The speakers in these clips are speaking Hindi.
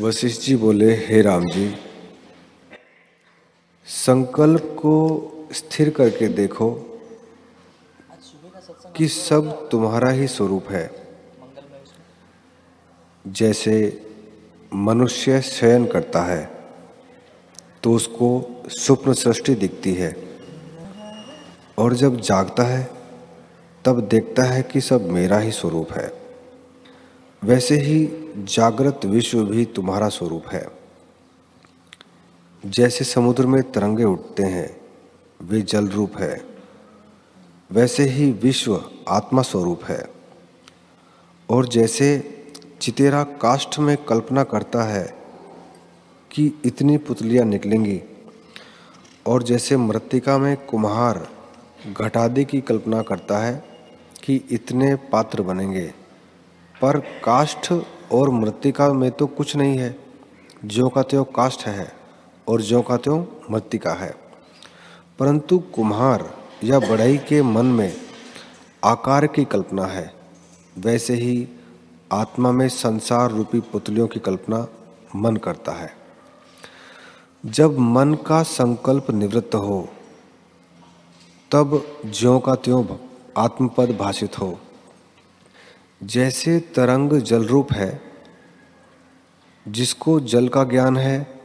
वशिष्ठ जी बोले, हे राम जी, संकल्प को स्थिर करके देखो कि सब तुम्हारा ही स्वरूप है। जैसे मनुष्य शयन करता है तो उसको स्वप्न सृष्टि दिखती है। और जब जागता है, तब देखता है कि सब मेरा ही स्वरूप है। वैसे ही जागृत विश्व भी तुम्हारा स्वरूप है। जैसे समुद्र में तरंगे उठते हैं, वे जल रूप है। वैसे ही विश्व आत्मा स्वरूप है। और जैसे चितेरा काष्ठ में कल्पना करता है कि इतनी पुतलियाँ निकलेंगी, और जैसे मृतिका में कुम्हार घटादे की कल्पना करता है कि इतने पात्र बनेंगे। पर काष्ठ और मृतिका में तो कुछ नहीं है। जो का त्यों काष्ठ है और जो का त्यों मृतिका है। परंतु कुम्हार या बढ़ई के मन में आकार की कल्पना है। वैसे ही आत्मा में संसार रूपी पुतलियों की कल्पना मन करता है। जब मन का संकल्प निवृत्त हो, तब ज्यों का त्यों आत्मपद भाषित हो। जैसे तरंग जल रूप है, जिसको जल का ज्ञान है,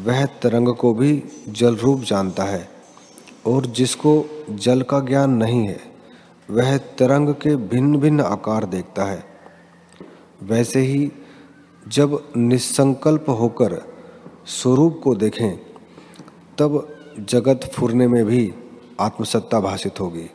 वह तरंग को भी जल रूप जानता है। और जिसको जल का ज्ञान नहीं है, वह तरंग के भिन्न भिन्न आकार देखता है। वैसे ही, जब निसंकल्प होकर स्वरूप को देखें, तब जगत फुरने में भी आत्मसत्ता भाषित होगी।